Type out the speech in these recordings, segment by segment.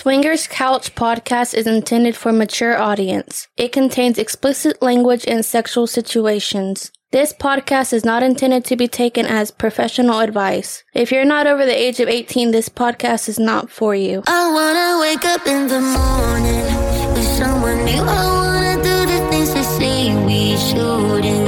Swingers Couch podcast is intended for mature audience. It contains explicit language and sexual situations. This podcast is not intended to be taken as professional advice. If you're not over the age of 18, this podcast is not for you. I wanna wake up in the morning with someone new. I wanna do the things say we shouldn't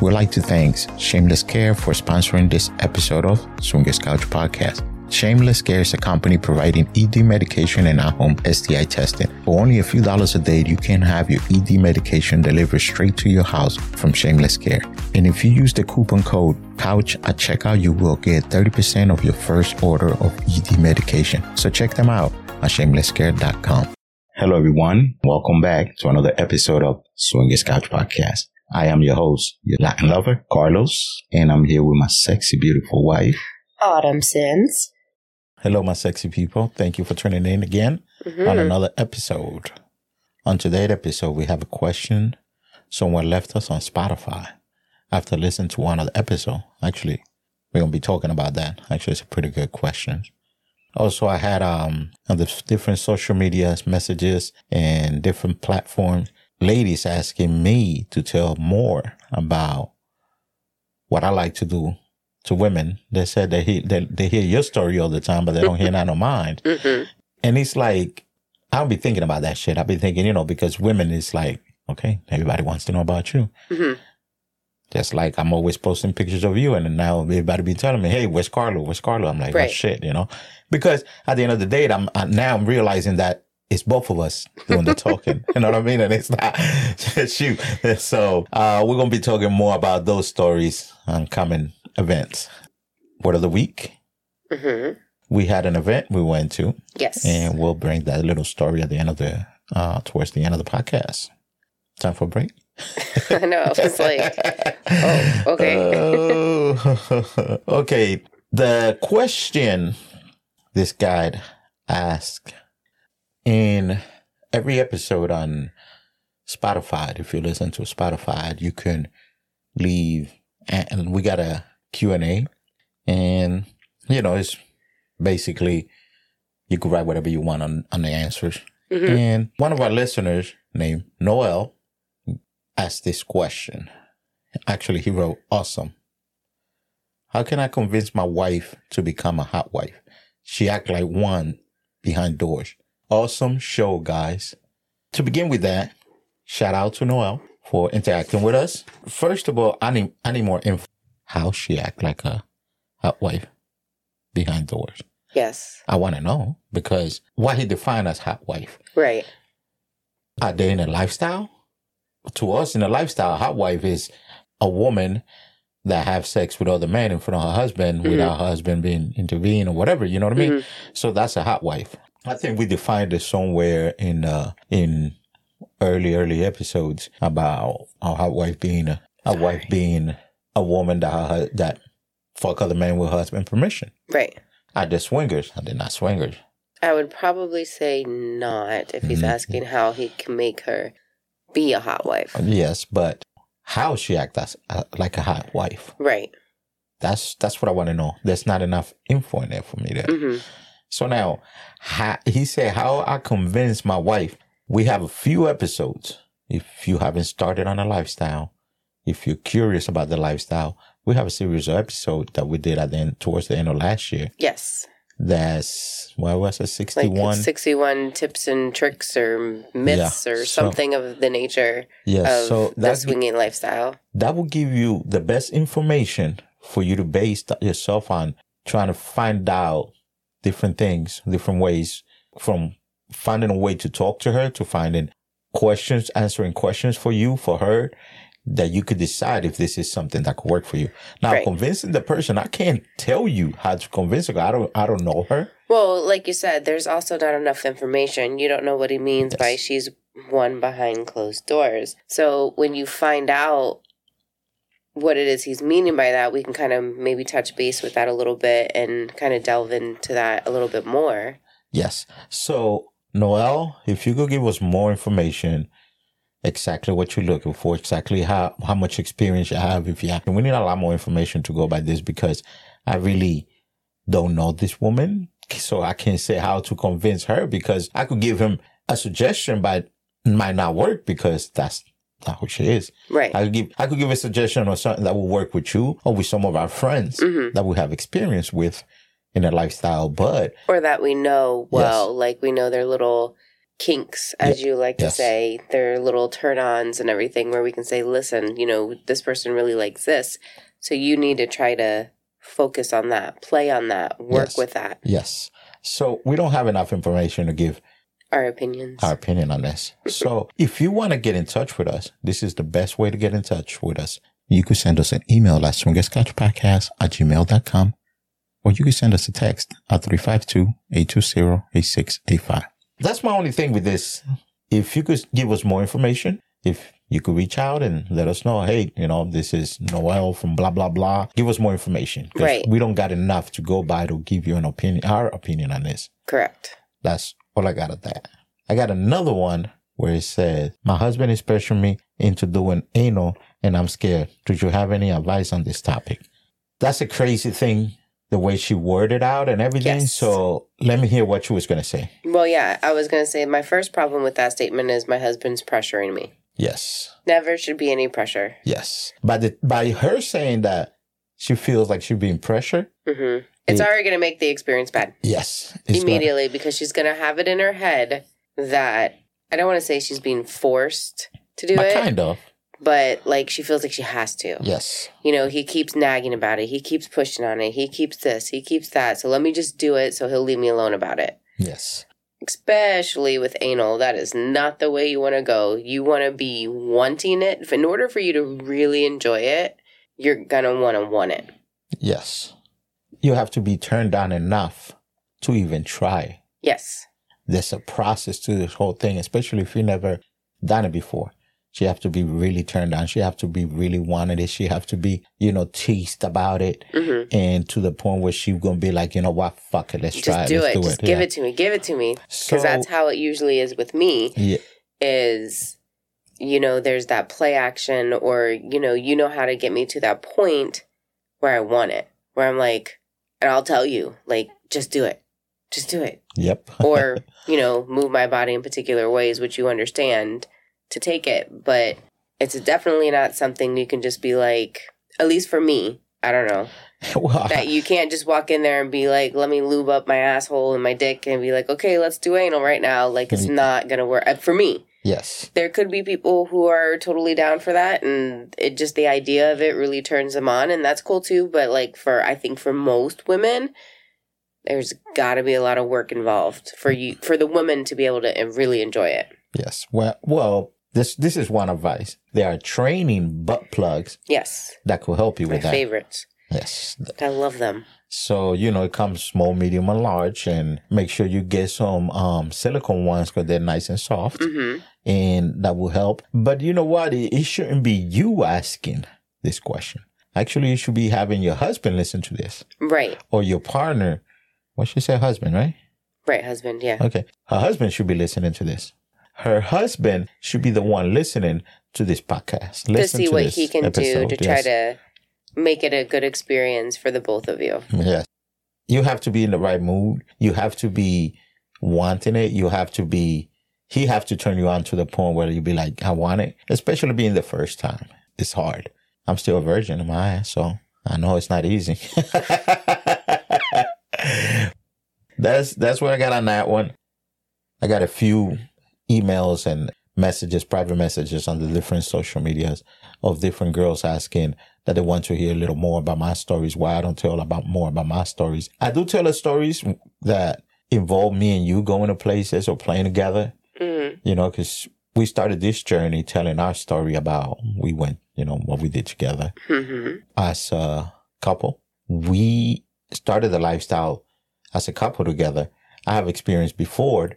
We'd like to thank Shameless Care for sponsoring this episode of Swingers Couch Podcast. Shameless Care is a company providing ED medication and at-home STI testing. For only a few dollars a day, you can have your ED medication delivered straight to your house from Shameless Care. And if you use the coupon code COUCH at checkout, you will get 30% of your first order of ED medication. So check them out at shamelesscare.com. Hello, everyone. Welcome back to another episode of Swingers Couch Podcast. I am your host, your Latin lover, Carlos, and I'm here with my sexy, beautiful wife. Autumn Sins. Hello, my sexy people. Thank you for tuning in again on another episode. On today's episode, we have a question someone left us on Spotify after listening to one of the episode. Actually, we're going to be talking about that. Actually, it's a pretty good question. Also, I had um on the different social media messages and different platforms, ladies asking me to tell more about what I like to do to women. They said they hear, they, they hear your story all the time, but they don't hear none of mine. Mm-hmm. And it's like, I'll be thinking about that shit. I'll be thinking, you know, because women is like, okay, everybody wants to know about you. Mhm. Just like I'm always posting pictures of you, and now everybody be telling me, "Hey, where's Carlo? Where's Carlo?" I'm like, "Oh shit," you know, because at the end of the day, I'm I, now I'm realizing that it's both of us doing the talking. you know what I mean? And it's not just you. So uh, we're gonna be talking more about those stories on coming events. Word of the week. hmm We had an event we went to, Yes. and we'll bring that little story at the end of the uh, towards the end of the podcast. Time for a break. I know. I was like, oh, okay. Oh, okay. The question this guide asked in every episode on Spotify, if you listen to Spotify, you can leave and we got a Q&A and you know, it's basically you can write whatever you want on, on the answers. Mhm. And one of our listeners named Noel asked this question. Actually, he wrote, awesome. How can I convince my wife to become a hot wife? She act like one behind doors. Awesome show, guys. To begin with that, shout out to Noel for interacting with us. First of all, I need, I need more info. How she act like a hot wife behind doors. Yes. I want to know because what he defined as hot wife. Right. Are they in a lifestyle? To us, in a lifestyle, a hot wife is a woman that have sex with other men in front of her husband mm-hmm. without her husband being intervened or whatever. You know what I mean? Mm-hmm. So that's a hot wife. I think we defined it somewhere in uh in early early episodes about a hot wife being a, a wife being a woman that her, that fuck other men with her husband permission. Right. Are they swingers? Are they not swingers? I would probably say not if he's Mhm. asking how he can make her be a hot wife. Yes, but how she act as uh, like a hot wife? Right. That's that's what I want to know. There's not enough info in there for me there. hmm So now, how, he said, "How I convinced my wife." We have a few episodes. If you haven't started on a lifestyle, if you're curious about the lifestyle, we have a series of episodes that we did at the end, towards the end of last year. Yes. That's what was it, Like sixty-one? tips and tricks or myths Yeah, or so- something of the nature yes. of So the swinging lifestyle. that will give you the best information for you to base yourself on trying to find out different things, different ways from finding a way to talk to her to finding questions, answering questions for you, for her, that you could decide if this is something that could work for you. Now, Right. convincing the person, I can't tell you how to convince her. I don't, I don't know her. Well, like you said, there's also not enough information. You don't know what he means by she's one behind closed doors. So when you find out what it is he's meaning by that, we can kind of maybe touch base with that a little bit and kind of delve into that a little bit more. Yes. So, Noel, if you could give us more information, exactly what you're looking for, exactly how, how much experience you have, if you have, we need a lot more information to go by this because I really don't know this woman. So I can't say how to convince her because I could give him a suggestion, but it might not work because that's not who she is. Right. I could give I could give a suggestion or something that will work with you or with some of our friends Mhm. that we have experience with in a lifestyle, but Or that we know well, like we know their little kinks, as you like to Yes. say, their little turn ons and everything, where we can say, listen, you know, this person really likes this. So you need to try to focus on that, play on that, work Yes. with that, yes. So we don't have enough information to give our opinions. our opinion on this. So if you want to get in touch with us, this is the best way to get in touch with us. You could send us an email at swingerscouchpodcast at gmail.com or you could send us a text at 352-820-8685. That's my only thing with this. If you could give us more information, if you could reach out and let us know, hey, you know, this is Noel from blah, blah, blah. Give us more information. Right. We don't got enough to go by to give you an opinion, our opinion on this. Correct. That's all I got of that. I got another one where it says, My husband is pressuring me into doing anal and I'm scared. Do you have any advice on this topic? That's a crazy thing, the way she worded out and everything. Yes. So let me hear what you was going to say. Well, yeah, I was going to say my first problem with that statement is my husband's pressuring me. Yes. Never should be any pressure. Yes. By the, by her saying that she feels like she's being pressured. Hmm It's already going to make the experience bad. Yes. It's gonna- immediately because she's going to have it in her head that I don't want to say she's being forced to do but it, kind of. but like she feels like she has to. Yes. You know, he keeps nagging about it. He keeps pushing on it. He keeps this. He keeps that. So let me just do it so he'll leave me alone about it. Yes. Especially with anal, that is not the way you want to go. You want to be wanting it. In order for you to really enjoy it, you're going to want to want it. Yes. You have to be turned down enough to even try. Yes. there's a process to this whole thing, especially if you never done it before. She have to be really turned on. She have to be really wanted it. She have to be, you know, teased about it, hmm and to the point where she gonna be like, you know what, fuck it, let's Just try it, do let's it. do Just it. give Yeah. it to me. Give it to me. So because that's how it usually is with me yeah, is you know there's that play action or you know you know how to get me to that point where i want it where i'm like and i'll tell you like just do it just do it yep, or you know move my body in particular ways which you understand to take it but it's definitely not something you can just be like at least for me i don't know well, that you can't just walk in there and be like, let me lube up my asshole and my dick and be like, okay, let's do anal right now. Like, it's Mhm. not going to work. Uh, For me, yes, there could be people who are totally down for that and it just the idea of it really turns them on and that's cool too. But like, for I think for most women, there's got to be a lot of work involved for you, for the woman to be able to really enjoy it. yes. Well, well, this this is one advice. There are training butt plugs Yes. that could help you My with that. favorites. Yes, I love them. So, you know, it comes small, medium, and large. And make sure you get some um, silicone ones because they're nice and soft. hmm And that will help. But you know what? It, it shouldn't be you asking this question. Actually, you should be having your husband listen to this Right. or your partner. What should say husband, right? Right, husband. Yeah. Okay. Her husband should be listening to this. Her husband should be the one listening to this podcast. to Listen see what this he can episode, do to try yes. to make it a good experience for the both of you. Yes. You have to be in the right mood. You have to be wanting it. You have to be, he have to turn you on to the point where you be like, I want it. Especially being the first time. It's hard. I'm still a virgin in my eyes, so I know it's not easy. that's, that's what I got on that one. I got a few emails and messages, private messages on the different social medias of different girls asking that they want to hear a little more about my stories, why I don't tell about more about my stories. I do tell the stories that involve me and you going to places or playing together, Mm, you know, because we started this journey telling our story about we went, you know, what we did together hmm as a couple. We started the lifestyle as a couple together. I have experience before,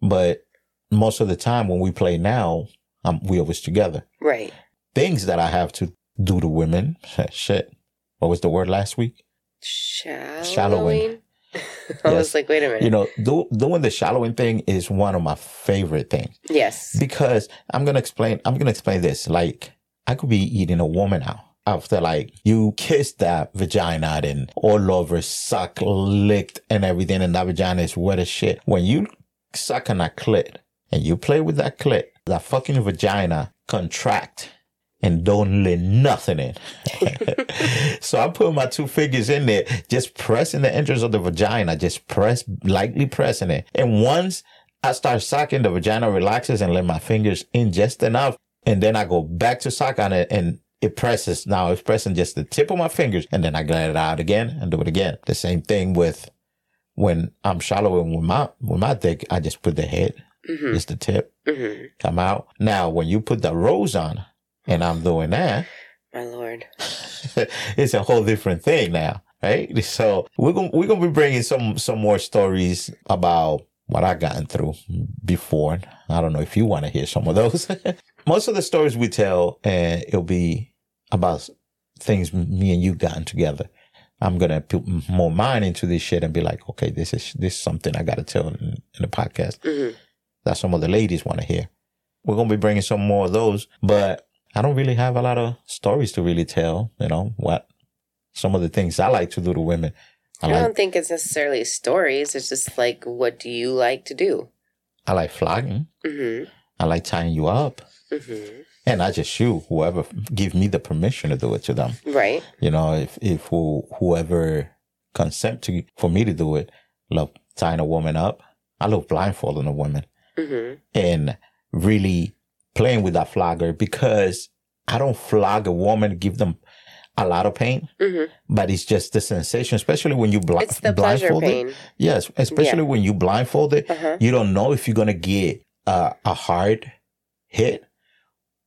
but most of the time when we play now, um, we always together Right. things that I have to do to women. Shit. What was the word last week? Shallowing. Shallowing. I Yes. was like, wait a minute. You know, do, doing the shallowing thing is one of my favorite things yes. because I'm gonna explain. I'm gonna explain this. Like, I could be eating a woman out after like you kiss that vagina and all over, suck, licked, and everything, and that vagina is wet as shit. When you suck on that clit and you play with that clit, that fucking vagina contract and don't let nothing in. so I put my two fingers in there, just pressing the entrance of the vagina, just press, lightly pressing it. And once I start sucking, the vagina relaxes and let my fingers in just enough. And then I go back to suck on it and it presses. Now it's pressing just the tip of my fingers and then I glide it out again and do it again. The same thing with when I'm shallowing with my, with my dick, I just put the head, hmm just the tip, hmm come out. Now, when you put the rose on and I'm doing that, My lord. it's a whole different thing now, right? So we're gonna we're gonna be bringing some some more stories about what I've gotten through before. I don't know if you want to hear some of those. Most of the stories we tell, uh, it'll be about things me and you gotten together. I'm gonna put more mind into this shit and be like, okay, this is this is something I gotta tell in, in the podcast hmm that some of the ladies want to hear. We're gonna be bringing some more of those, but I don't really have a lot of stories to really tell. You know what? Some of the things I like to do to women. I I like don't think it's necessarily stories. It's just like, what do you like to do? I like flogging. hmm I like tying you up, hmm and I just shoot whoever give me the permission to do it to them. Right. You know, if if who, whoever consent to for me to do it, love tying a woman up. I love blindfolding a woman. hmm and really playing with that flogger because I don't flog a woman, give them a lot of pain, hmm but it's just the sensation, especially when you bl- It's the pleasure it. pain. Yes, especially when you blindfold it, Uh-huh. you don't know if you're gonna get uh, a hard hit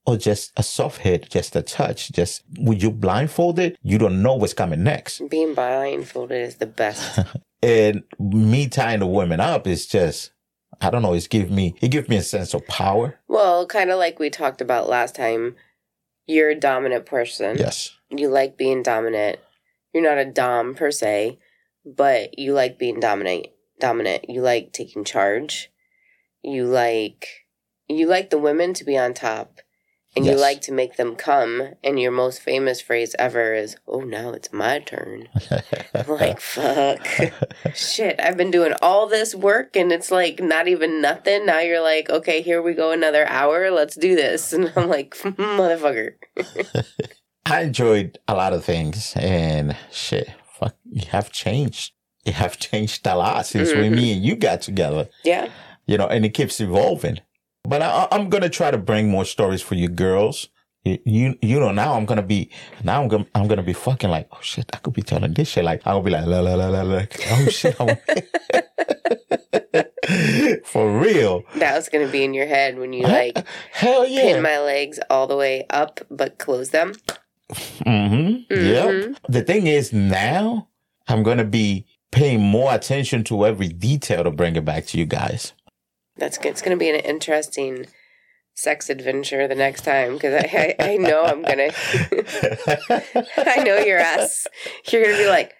or just a soft hit, just a touch. Just when you blindfolded, you don't know what's coming next. Being blindfolded is the best. And me tying the women up is just, I don't know, it's give me, it gives me a sense of power. well, kind of like we talked about last time. You're a dominant person. Yes. You like being dominant. You're not a dom per se, but you like being dominant. Dominant. You like taking charge. You like you like the women to be on top. And you like to make them come. And your most famous phrase ever is, "Oh, now it's my turn." like fuck. Shit, I've been doing all this work and it's like not even nothing. Now you're like, okay, here we go another hour. Let's do this. And I'm like, motherfucker. I enjoyed a lot of things and shit, fuck, you have changed. You have changed a lot since when Mhm. me and you got together, Yeah. you know, and it keeps evolving. But I, I'm going to try to bring more stories for you girls. You, you, you know, now I'm going to be, now I'm to, I'm to be fucking like, oh shit, I could be telling this shit. Like, I'll be like, la, la, la, la, la. Oh shit. For real. That was gonna be in your head when you like Hell yeah. pin my legs all the way up but close them. Mm-hmm. Yep. Mhm. The thing is now I'm gonna be paying more attention to every detail to bring it back to you guys. That's good. It's gonna be an interesting sex adventure the next time because I, I I know I'm gonna I know your ass. You're gonna be like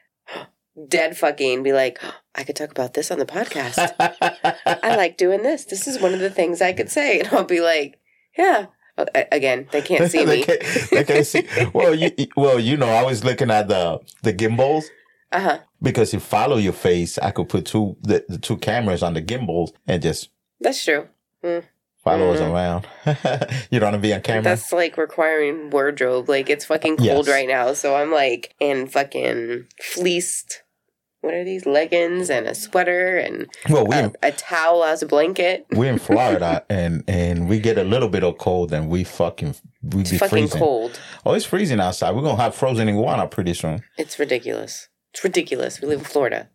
dead fucking be like I could talk about this on the podcast. I like doing this. This is one of the things I could say. And I'll be like, yeah. Oh, Again, they can't see they me. can't, they can't see. Well, you well, you know, I was looking at the the gimbals Uh huh. because if follow your face, I could put two the, the two cameras on the gimbals and just That's true. follow us Mhm. around. you don't want to be on camera. That's like requiring wardrobe. Like it's fucking cold Yes. right now. So I'm like in fucking fleeced. What are these leggings and a sweater and well, we a, in, a towel as a blanket? we're in Florida and and we get a little bit of cold and we fucking we It's be fucking freezing. cold. Oh, it's freezing outside. We're gonna have frozen iguana pretty soon. It's ridiculous. It's ridiculous. We live in Florida.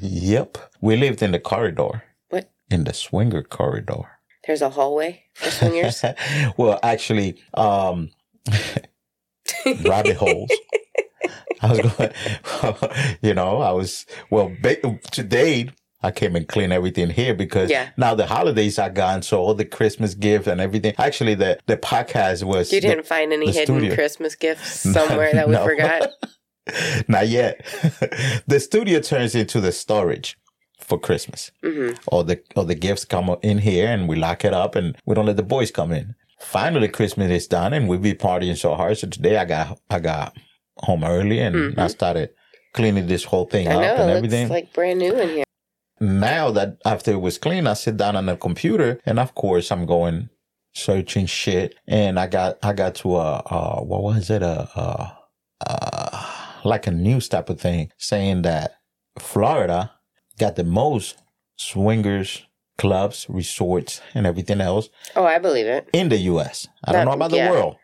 Yep. We lived in the corridor. In the swinger corridor. There's a hallway for swingers. well, actually, um, rabbit holes. I was going, you know, I was, well, ba- today I came and cleaned everything here because Yeah. now the holidays are gone. So all the Christmas gifts and everything. Actually, the, the podcast was You didn't find any hidden studio. Christmas gifts somewhere that we No. forgot? Not yet. the studio turns into the storage for Christmas. hmm All the all the gifts come in here and we lock it up and we don't let the boys come in. Finally, Christmas is done and we be partying so hard. So today I got I got home early and I started cleaning this whole thing Mm-hmm. I up know. and everything. like brand new in here. now that after it was clean, I sit down on the computer and of course I'm going searching shit and I got I got to a uh what was it a uh uh like a news type of thing saying that Florida got the most swingers clubs, resorts, and everything else Oh, I believe it. in the U.S. I don't know about the yeah. world,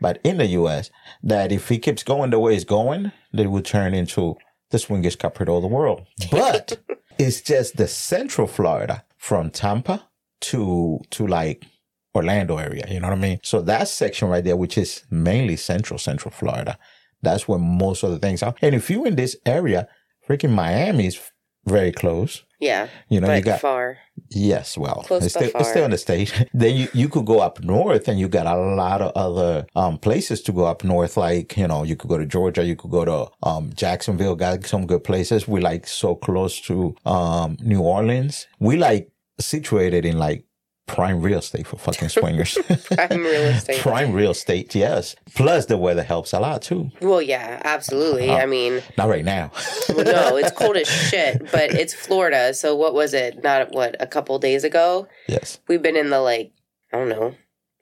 but in the U.S. that if he keeps going the way it's going, that it will turn into the swingers capital of the world. But it's just the central Florida from Tampa to to like Orlando area. You know what I mean? So that section right there, which is mainly central Central Florida, that's where most of the things are. And if you in this area, freaking Miami is very close. Yeah, You know, but you got far. Yes, well, Close it's still, it's still in the state. then you, you could go up north and you got a lot of other um, places to go up north. Like, you know, you could go to Georgia, you could go to um, Jacksonville, got some good places. We like so close to um, New Orleans. We like situated in like prime real estate for fucking swingers. Prime real estate. prime real estate, yes. Plus the weather helps a lot too. Well, yeah, absolutely. Uh-huh. I mean, Not right now. well, no, it's cold as shit, but it's Florida. So what was it? Not what a couple days ago. yes. We've been in the like I don't know,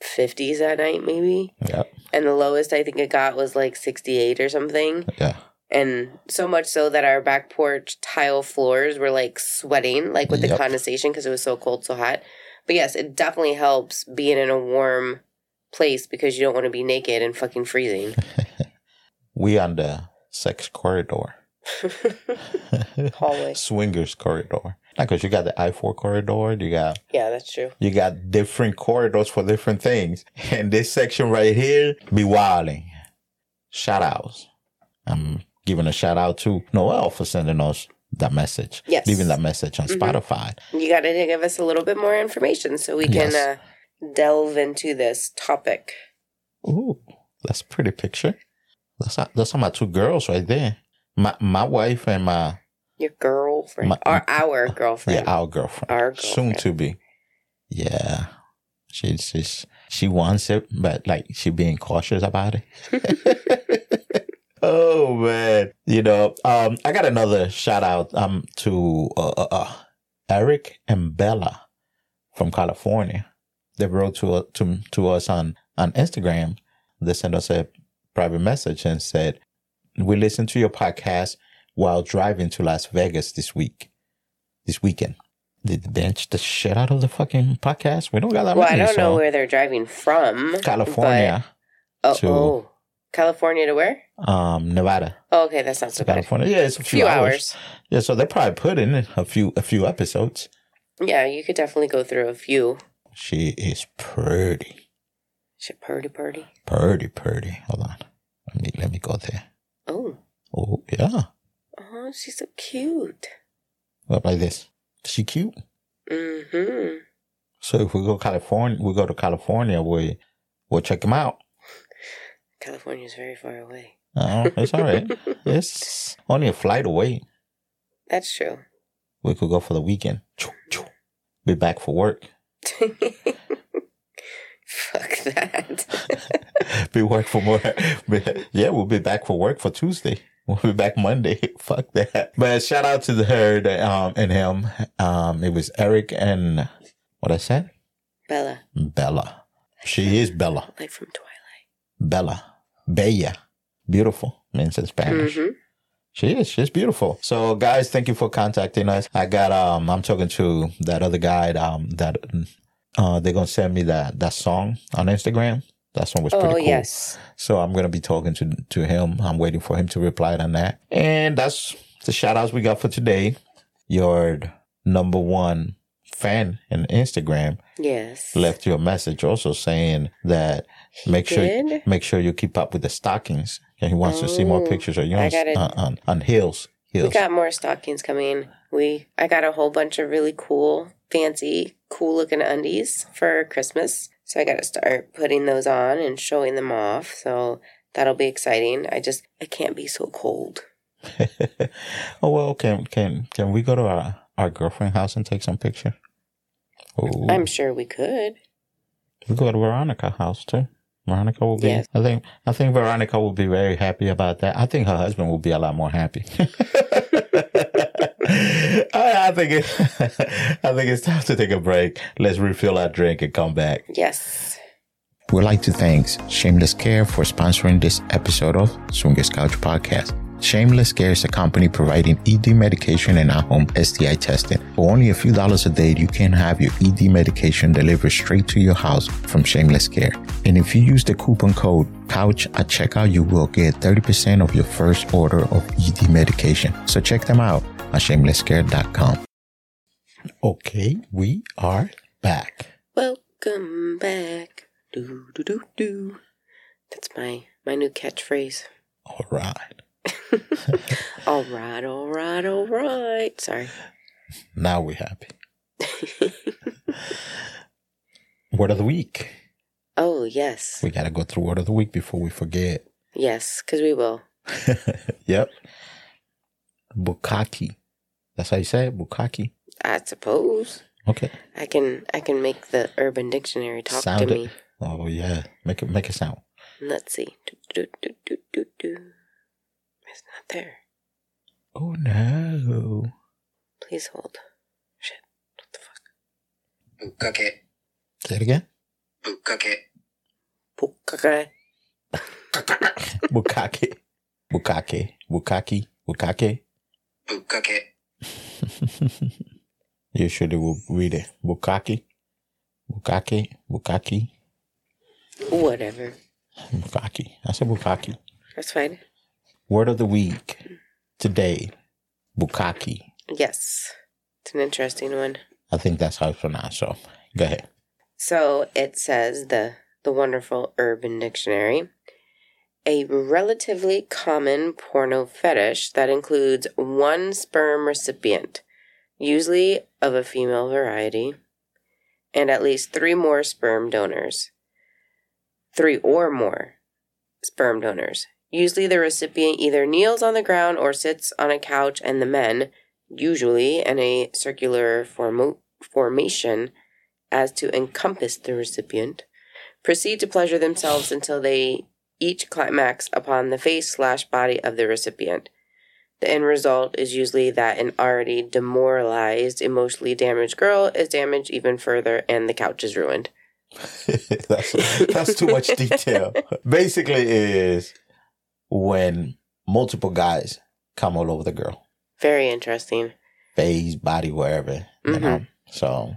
fifties at night maybe, Yep. and the lowest I think it got was like sixty eight or something. Yeah. And so much so that our back porch tile floors were like sweating, like with the condensation because it was so cold, so hot. But yes, it definitely helps being in a warm place because you don't want to be naked and fucking freezing. We on the sex corridor. Hallway. swingers corridor. Not Because you got the I four corridor, you got Yeah, that's true. you got different corridors for different things. And this section right here be wilding. Shout outs. I'm giving a shout out to Noel for sending us that message. Yes. Leaving that message on Mhm. Spotify. You got to give us a little bit more information so we can Yes. uh, delve into this topic. Ooh, that's a pretty picture. That's those are my two girls right there. My my wife and my Your girlfriend, My- or our girlfriend, yeah, our girlfriend. our soon to be. Yeah. She's she's she wants it, but like she being cautious about it. oh man. You know, um I got another shout out um to uh, uh, uh Eric and Bella from California. They wrote to uh, to to us on on Instagram. They sent us a private message and said, "We listened to your podcast while driving to Las Vegas this week, this weekend." Did they bench the shit out of the fucking podcast? We don't got that Well, I don't know where they're driving from. California, but- oh, to- oh, California to where? um, Nevada, Oh, okay, that's not so bad. California. Yeah, it's a few, few hours. hours. Yeah, so they probably put in a few a few episodes. Yeah, you could definitely go through a few. She is pretty, Shit, party, party. pretty, pretty. Hold on, let me let me go there. Oh, Oh yeah, oh, she's so cute. up like this. She cute. Mm-hmm. So if we go California, we go to California. We we'll check them out. California's very far away. Oh, it's all right. it's only a flight away. That's true. We could go for the weekend. Be back for work. Fuck that. be work for more. yeah, we'll be back for work for Tuesday. We'll be back Monday. Fuck that. But shout out to the herd um, and him. Um, it was Eric and what I said? Bella, Bella. She is Bella. like from Twilight. Bella. Bella. Beautiful means in Spanish. Mm-hmm. She is. She's beautiful. So, guys, thank you for contacting us. I got um, I'm talking to that other guy. Um, that uh, they're gonna send me that that song on Instagram. That song was pretty Oh cool. yes. So I'm gonna be talking to to him. I'm waiting for him to reply on that. And that's the shout outs we got for today. Your number one fan in Instagram Yes. left you a message also saying that make sure did? make sure you keep up with the stockings. And he wants to see more pictures of you on, gotta- on, on, on hills. We got more stockings coming. We I got a whole bunch of really cool, fancy, cool looking undies for Christmas. So I got to start putting those on and showing them off. So that'll be exciting. I just I can't be so cold. oh well, can can can we go to our our girlfriend house and take some picture? Oh, I'm sure we could. we go to Veronica house too. Veronica will be. Yes. I think I think Veronica will be very happy about that. I think her husband will be a lot more happy. I, I think it, I think it's time to take a break. Let's refill our drink and come back. Yes. We'd like to thank Shameless Care for sponsoring this episode of Swingers Couch Podcast. Shameless Care is a company providing ED medication and at-home STI testing. For only a few dollars a day, you can have your ED medication delivered straight to your house from Shameless Care. And if you use the coupon code COUCH at checkout, you will get 30% of your first order of ED medication. So check them out at shamelesscare.com. Okay, we are back. Welcome back. Do do do do. That's my my new catchphrase. All right. All right, all right, all right. Sorry. Now we're happy. Word of the week. Oh yes, We got to go through word of the week before we forget. yes, because we will. yep. Bukaki. That's how you say it? Bukaki. I suppose Okay. I can I can make the Urban Dictionary talk Sound to it. me. Oh yeah. Make it make it sound. Let's see. Do, do, do, is not there. Oh no. Please hold. Shit. What the fuck? Bukake. Say it again. Bukake. Bukake. Bukake. Bukake. Bukake. Bukake. Bukake. You should read it. Bukake. Bukake. Bukake. Whatever. Bukake. I said Bukake. That's fine. Word of the week. Today. Bukaki. Yes. It's an interesting one. I think that's how it's pronounced. So go ahead. So it says the the wonderful Urban Dictionary, a relatively common porno fetish that includes one sperm recipient, usually of a female variety, and at least three more sperm donors. Three or more sperm donors. Usually the recipient either kneels on the ground or sits on a couch and the men, usually in a circular formation, as to encompass the recipient, proceed to pleasure themselves until they each climax upon the face slash body of the recipient. The end result is usually that an already demoralized, emotionally damaged girl is damaged even further and the couch is ruined. that's that's too much detail. Basically, it is when multiple guys come all over the girl, Very interesting. face, body, wherever you mm-hmm. know. So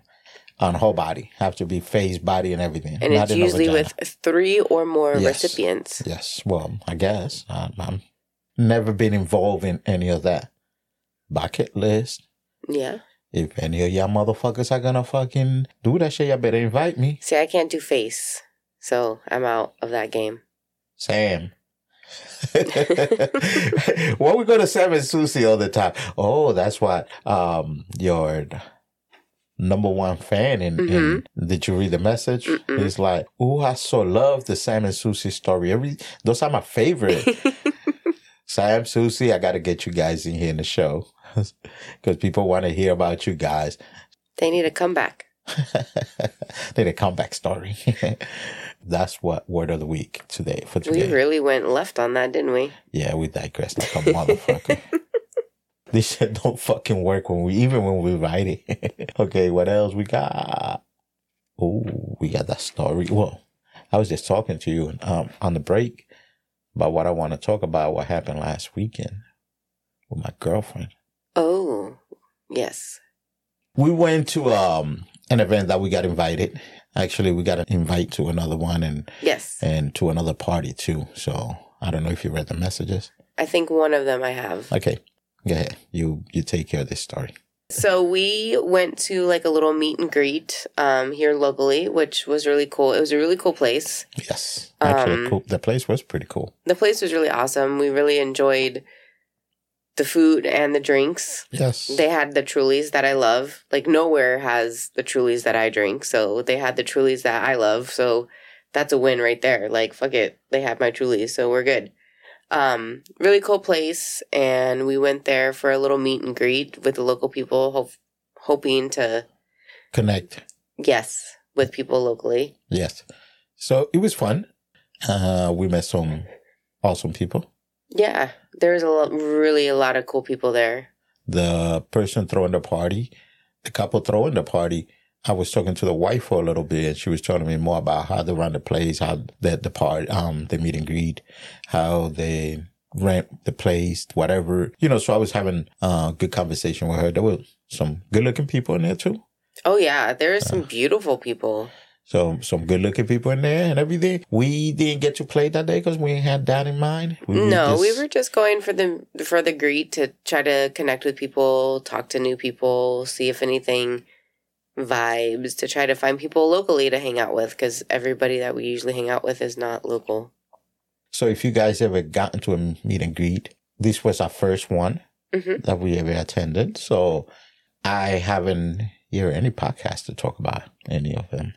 on whole body, have to be face, body, and everything. And not it's usually with three or more Yes. recipients. Yes, well, I guess I'm, I'm never been involved in any of that bucket list. Yeah. If any of y'all motherfuckers are gonna fucking do that shit, y'all better invite me. See, I can't do face. So I'm out of that game. Sam. Why we go to Sam and Susie all the time? Oh, that's what um your number one fan and, and did you read the message? Mm-mm. He's like, Oh, I so love the Sam and Susie story. Every those are my favorite. Sam, Susie, I gotta get you guys in here in the show. Because people want to hear about you guys. They need a comeback. Need a comeback story. That's what word of the week today for We really went left on that, didn't we? Yeah, we digressed like a motherfucker. this shit don't fucking work when we even when we write it. okay, what else we got? Oh, we got that story. Well, I was just talking to you um, on the break about what I want to talk about. What happened last weekend with my girlfriend. Oh, yes. We went to um an event that we got invited. Actually, we got an invite to another one and Yes. and to another party too. So I don't know if you read the messages. I think one of them I have. Okay, go ahead. You you take care of this story. So we went to like a little meet and greet um, here locally, which was really cool. It was a really cool place. Yes, actually, Um, cool. The place was pretty cool. The place was really awesome. We really enjoyed the food and the drinks. Yes. They had the Trulies that I love. Like nowhere has the Trulies that I drink. So they had the Trulies that I love. So that's a win right there. Like fuck it, they have my Trulies, so we're good. Um, really cool place, and we went there for a little meet and greet with the local people, hope, hoping to Connect. yes with people locally. Yes. So it was fun. Uh, we met some awesome people. Yeah, there's a lot, really a lot of cool people there. The person throwing the party, the couple throwing the party. I was talking to the wife for a little bit, and she was telling me more about how they run the place, how that the part, um, the meet and greet, how they rent the place, whatever. You know, so I was having a uh, good conversation with her. There were some good looking people in there too. Oh yeah, there's some beautiful people. So some good looking people in there and everything. We didn't get to play that day because we had that in mind. We no, just- we were just going for the for the greet to try to connect with people, talk to new people, see if anything vibes to try to find people locally to hang out with because everybody that we usually hang out with is not local. So if you guys ever gotten to a meet and greet, this was our first one Mhm. that we ever attended. So I haven't heard any podcast to talk about any of them.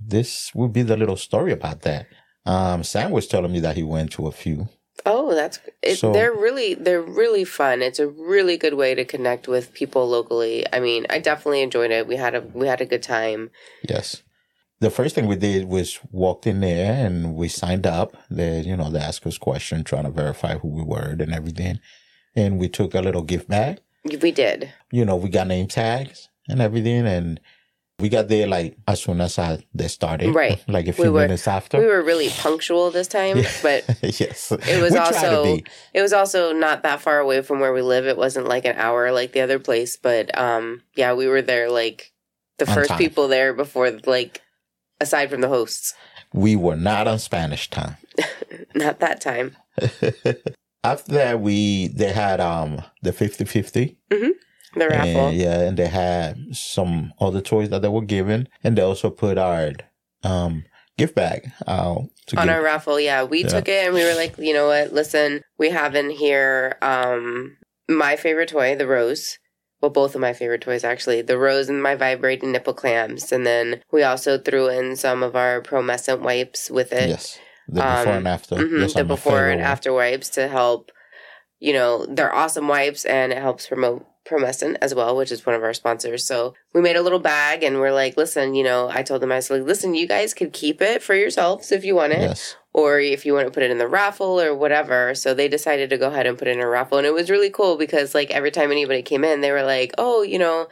This would be the little story about that. Um, Sam was telling me that he went to a few. Oh, that's it, So- they're really they're really fun. It's a really good way to connect with people locally. I mean, I definitely enjoyed it. We had a we had a good time. Yes. The first thing we did was walked in there and we signed up. They, you know, they asked us questions, trying to verify who we were and everything. And we took a little gift bag. We did. You know, we got name tags and everything. And we got there like as soon as I, they started. Right. Like a We few were- minutes after. We were really punctual this time, but yes. it was We also it was also not that far away from where we live. It wasn't like an hour like the other place, but um yeah, we were there like the On first time. people there before like aside from the hosts. We were not on Spanish time. Not that time. After that, we, they had, um, the 50-50. The raffle. And, yeah, and they had some other toys that they were given, and they also put our um gift bag out to on give. our raffle yeah we Yeah. took it and we were like you know what listen we have in here um my favorite toy the rose well both of my favorite toys actually the rose and my vibrating nipple clamps and then we also threw in some of our promescent wipes with it yes, the before Um, and after. Mhm, Those the before and one. after wipes to help you know they're awesome wipes and it helps promote promescent as well which is one of our sponsors so we made a little bag and we're like listen you know i told them i was like listen you guys could keep it for yourselves if you want it Yes, or if you want to put it in the raffle or whatever. So they decided to go ahead and put it in a raffle. And it was really cool because like every time anybody came in, they were like, Oh, you know,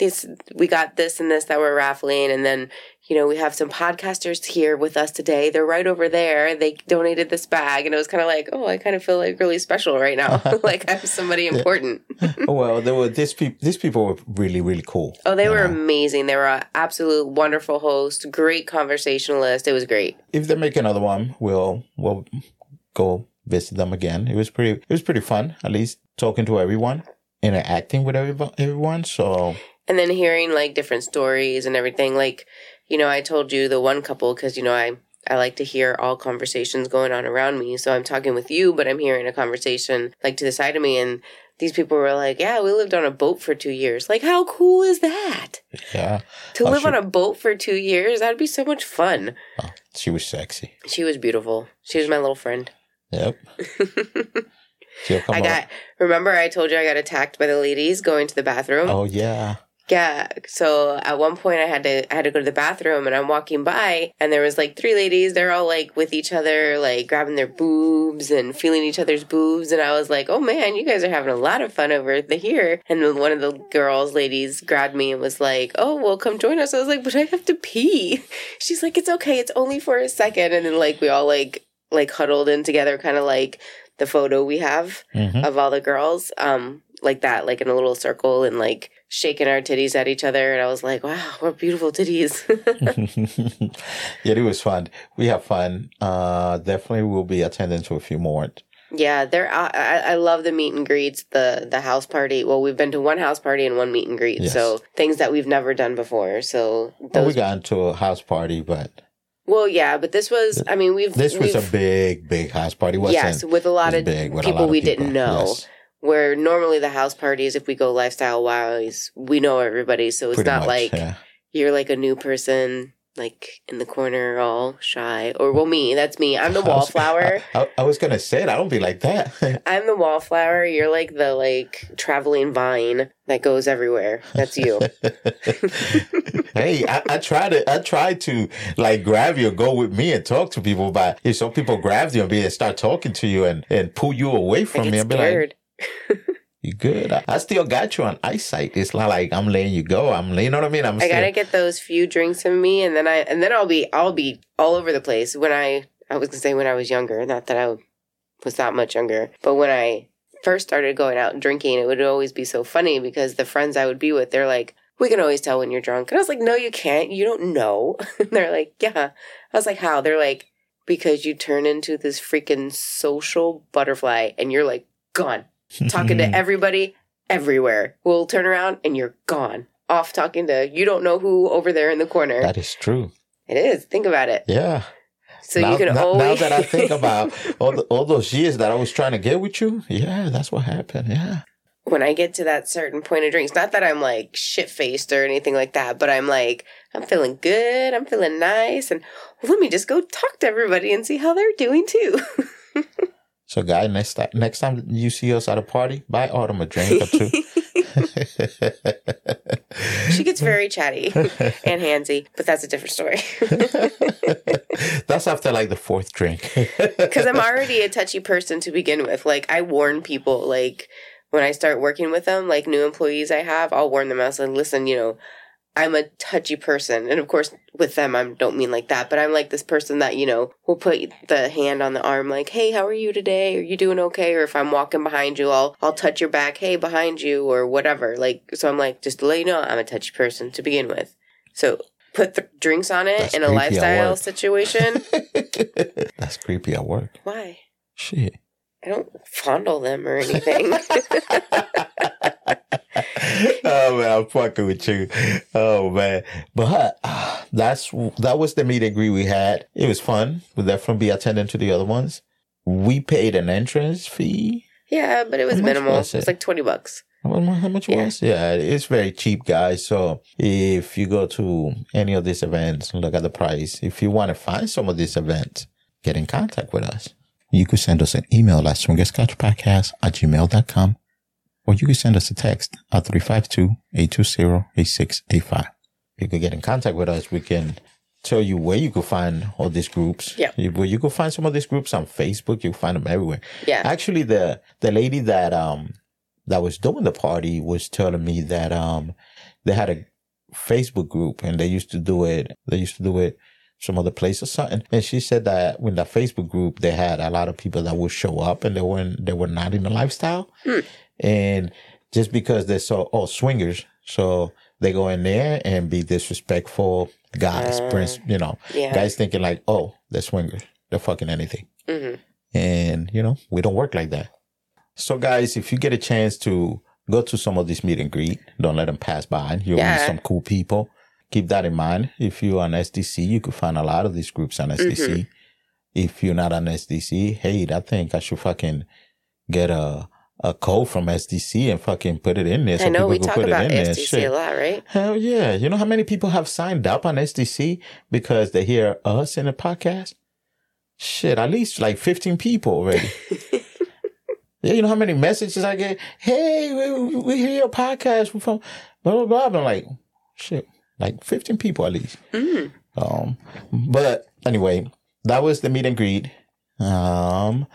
this we got this and this that we're raffling and then, you know, we have some podcasters here with us today. They're right over there. They donated this bag and it was kind of like, Oh, I kind of feel like really special right now. like I'm somebody important. Oh, well, there were these people. These people were really, really cool. Oh, they were amazing. They were an absolute wonderful host, great conversationalist. It was great. If they make another one, we'll we'll go visit them again. It was pretty. It was pretty fun. At least talking to everyone, interacting with. Everyone. So and then hearing like different stories and everything like you know i told you the one couple because you know i i like to hear all conversations going on around me so i'm talking with you but i'm hearing a conversation like to the side of me and these people were like yeah we lived on a boat for two years like how cool is that yeah, to Oh, live on a boat for two years that'd be so much fun oh, she was sexy. she was beautiful she was my little friend Yep. She'll come i up. got remember i told you i got attacked by the ladies going to the bathroom Oh yeah. Yeah. So at one point I had to I had to go to the bathroom and I'm walking by and there was like three ladies, they're all like with each other, like grabbing their boobs and feeling each other's boobs and I was like, Oh man, you guys are having a lot of fun over the here and then one of the girls, ladies, grabbed me and was like, Oh, well come join us. I was like, But I have to pee. She's like, It's okay, it's only for a second and then like we all like like huddled in together, kinda like the photo we have Mhm. of all the girls, um, like that, like in a little circle and like shaking our titties at each other. And I was like, wow, what beautiful titties. yeah, it was fun. We have fun. Uh, definitely we'll be attending to a few more. yeah, they're, I, I love the meet and greets, the, the house party. Well, we've been to one house party and one meet and greet. Yes. So things that we've never done before. So Well, we got into a house party, but well, yeah, but this was, I mean, we've, this was a we've- big, big house party. Wasn't yes, with a lot of big a people lot of we didn't know. Yes. Where normally the house parties, if we go lifestyle wise, we know everybody, so it's Pretty not much, like yeah. you're like a new person, like in the corner, all shy. Or well, me, that's me. I'm the I was- wallflower. I, I, I was gonna say it. I don't be like that. I'm the wallflower. You're like the like traveling vine that goes everywhere. That's you. hey, I, I try to I try to like grab you go with me and talk to people, but if some people grab you and be and start talking to you and, and pull you away from me, I'll be like, scared. You good? I, I still got you on eyesight. It's not like I'm letting you go. I'm you know what I mean? I'm I still, gotta get those few drinks in me, and then I and then I'll be I'll be all over the place. When I I was gonna say when I was younger, not that I was that much younger, but when I first started going out and drinking, it would always be so funny because the friends I would be with, they're like, "We can always tell when you're drunk," and I was like, "No, you can't. You don't know." and they're like, "Yeah." I was like, "How?" They're like, "Because you turn into this freaking social butterfly, and you're like gone, talking to hmm. everybody." Everywhere. We'll turn around and you're gone. Off talking to you don't know who over there in the corner. that is true. It is. Think about it. Yeah. So now, you can now, always now that I think about all the, all those years that I was trying to get with you, yeah, that's what happened. Yeah. when I get to that certain point of drinks, not that I'm like shit faced or anything like that, but I'm like, I'm feeling good, I'm feeling nice, and let me just go talk to everybody and see how they're doing too. So, guy, next time next time you see us at a party, buy Autumn a drink or two. she gets very chatty and handsy, but that's a different story. That's after like the fourth drink. Because I'm already a touchy person to begin with. Like, I warn people, like, when I start working with them, like new employees I have, I'll warn them. I was like, listen, you know, I'm a touchy person. And of course, with them, I don't mean like that, but I'm like this person that, you know, will put the hand on the arm, like, hey, how are you today? Are you doing okay? Or if I'm walking behind you, I'll, I'll touch your back, hey, behind you, or whatever. Like, so I'm like, just to let you know, I'm a touchy person to begin with. So put the drinks on it That's in a lifestyle situation. That's creepy at work. Why? Shit. I don't fondle them or anything. oh man, I'm fucking with you. Oh man, but uh, that's that was the meet and greet we had. It was fun. We'll definitely be attending to the other ones. We paid an entrance fee. yeah, but it was minimal. was It was like 20 bucks. How much it Yeah. was? Yeah, it's very cheap, guys. So if you go to any of these events, look at the price. If you want to find some of these events, get in contact with us. You could send us an email at swingerscouchpodcast at gmail.com or you can send us a text at 352-820-8685. You can get in contact with us. We can tell you where you could find all these groups. Yeah. Where you could find some of these groups on Facebook. You can find them everywhere. Yeah. Actually, the the lady that um that was doing the party was telling me that um they had a Facebook group and they used to do it. They used to do it some other place or something. And she said that when the Facebook group, they had a lot of people that would show up and they weren't they were not in the lifestyle, Hmm. And just because they're so oh swingers, so they go in there and be disrespectful. Guys, Uh, prince, you know, Yeah. guys thinking like, oh, they're swingers, they're fucking anything. hmm And, you know, we don't work like that. So, guys, if you get a chance to go to some of these meet and greet, don't let them pass by. You'll meet some cool people. Keep that in mind. If you're on SDC, you could find a lot of these groups on SDC. Mm-hmm. If you're not on SDC, hey, I think I should fucking get a a code from SDC and fucking put it in there. I know we talk about. SDC a lot, right? Hell yeah. You know how many people have signed up on SDC because they hear us in the podcast? Shit, at least like 15 people already. yeah, you know how many messages I get? Hey, we, we hear your podcast We're from blah, blah, blah. I'm like, shit, like 15 people at least. Mm. Um, but anyway, that was the meet and greet. Um,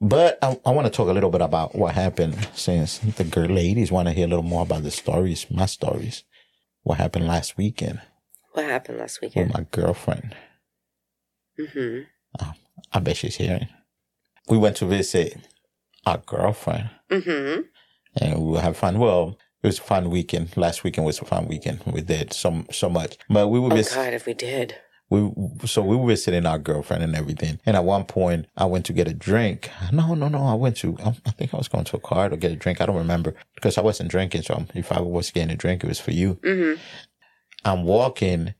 but I, I want to talk a little bit about what happened since the girl ladies want to hear a little more about the stories, my stories. What happened last weekend What happened last with weekend? my girlfriend. hmm I bet she's hearing. We went to visit our girlfriend hmm and we had fun. Well, it was a fun weekend. Last weekend was a fun weekend. We did so so much, but we were Oh, vis- God, if we did. We so we were visiting our girlfriend and everything. And at one point, I went to get a drink. No, no, no. I went to. I think I was going to a car to get a drink. I don't remember because I wasn't drinking. So if I was getting a drink, it was for you. hmm I'm walking,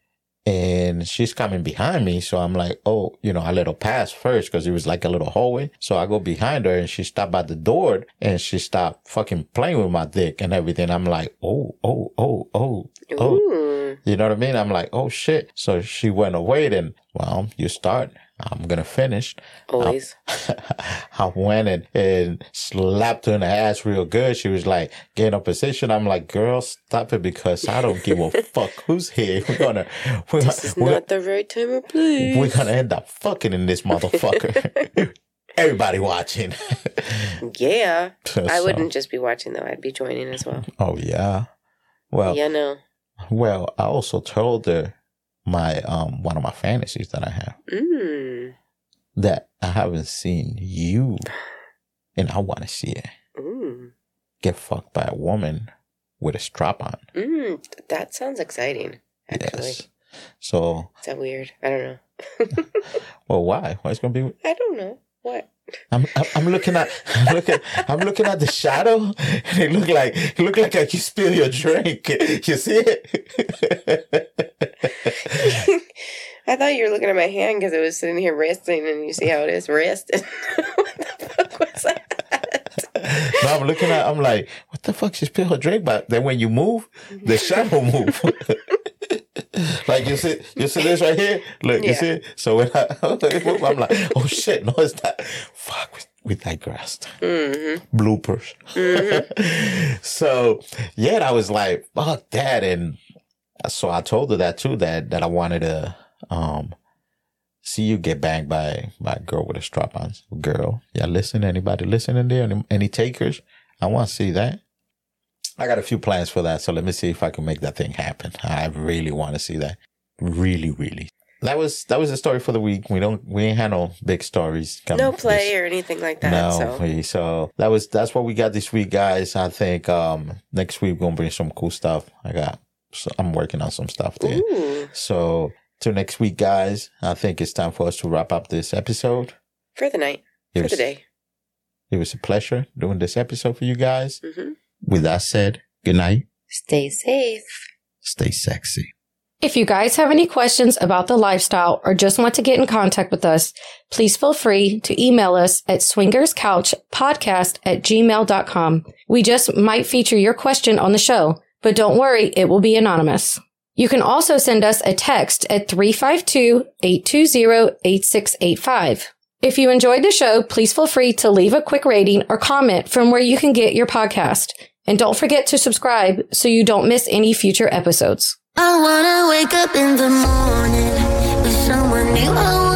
and she's coming behind me. So I'm like, oh, you know, I let her pass first because it was like a little hallway. So I go behind her and she stopped by the door and she stopped fucking playing with my dick and everything. I'm like, oh, oh, oh, oh, oh. Ooh. You know what I mean? I'm like, oh shit. So she went away then, well, you start. I'm going to finish. Always. I went and, and slapped her in the ass real good. She was like, getting a position. I'm like, girl, stop it because I don't give a fuck who's here. We're gonna, we're, This is we're, not the right time or place. we're gonna end up fucking in this motherfucker. Everybody watching. yeah. I wouldn't just be watching though. I'd be joining as well. Oh yeah. Well, yeah, no. Well, I also told her my um one of my fantasies that I have Mm. that I haven't seen you, and I want to see it Mm. get fucked by a woman with a strap on. Mm. That sounds exciting. Actually, Yes. So, is that weird? I don't know. well, why? Why it's gonna be? I don't know what. I'm, I'm, looking at, I'm looking, I'm looking at the shadow, and it look like, it look like I you spill your drink. You see it? I thought you were looking at my hand because it was sitting here resting, and you see how it is resting. what the fuck was that? no, I'm looking at, I'm like, what the fuck? She spilled her drink, but then when you move, the shadow move. like you see, you see this right here. Look, you see. it? So when I I'm like, oh shit, no, it's not. Fuck, we, we digressed. Mm-hmm. bloopers. so yeah, I was like, fuck that. And so I told her that too, that, that I wanted to, um, see you get banged by, by a girl with a strap on. Girl. Yeah. Listen, anybody listening there? Any, any takers? I want to see that. I got a few plans for that. So let me see if I can make that thing happen. I really want to see that. Really, really. That was, that was the story for the week. We don't, we ain't had no big stories. coming No this- play or anything like that. no, so we- so that was that's what we got this week, guys. I think um next week we're gonna bring some cool stuff. I got so I'm working on some stuff there. Ooh, So till next week, guys. I think it's time for us to wrap up this episode. for the night, It for was the day. it was a pleasure doing this episode for you guys. hmm With that said, good night. Stay safe. Stay sexy. If you guys have any questions about the lifestyle or just want to get in contact with us, please feel free to email us at swingerscouchpodcast at gmail.com. We just might feature your question on the show, but don't worry, it will be anonymous. You can also send us a text at 352-820-8685. If you enjoyed the show, please feel free to leave a quick rating or comment from where you can get your podcast. And don't forget to subscribe so you don't miss any future episodes. I wanna wake up in the morning with someone new.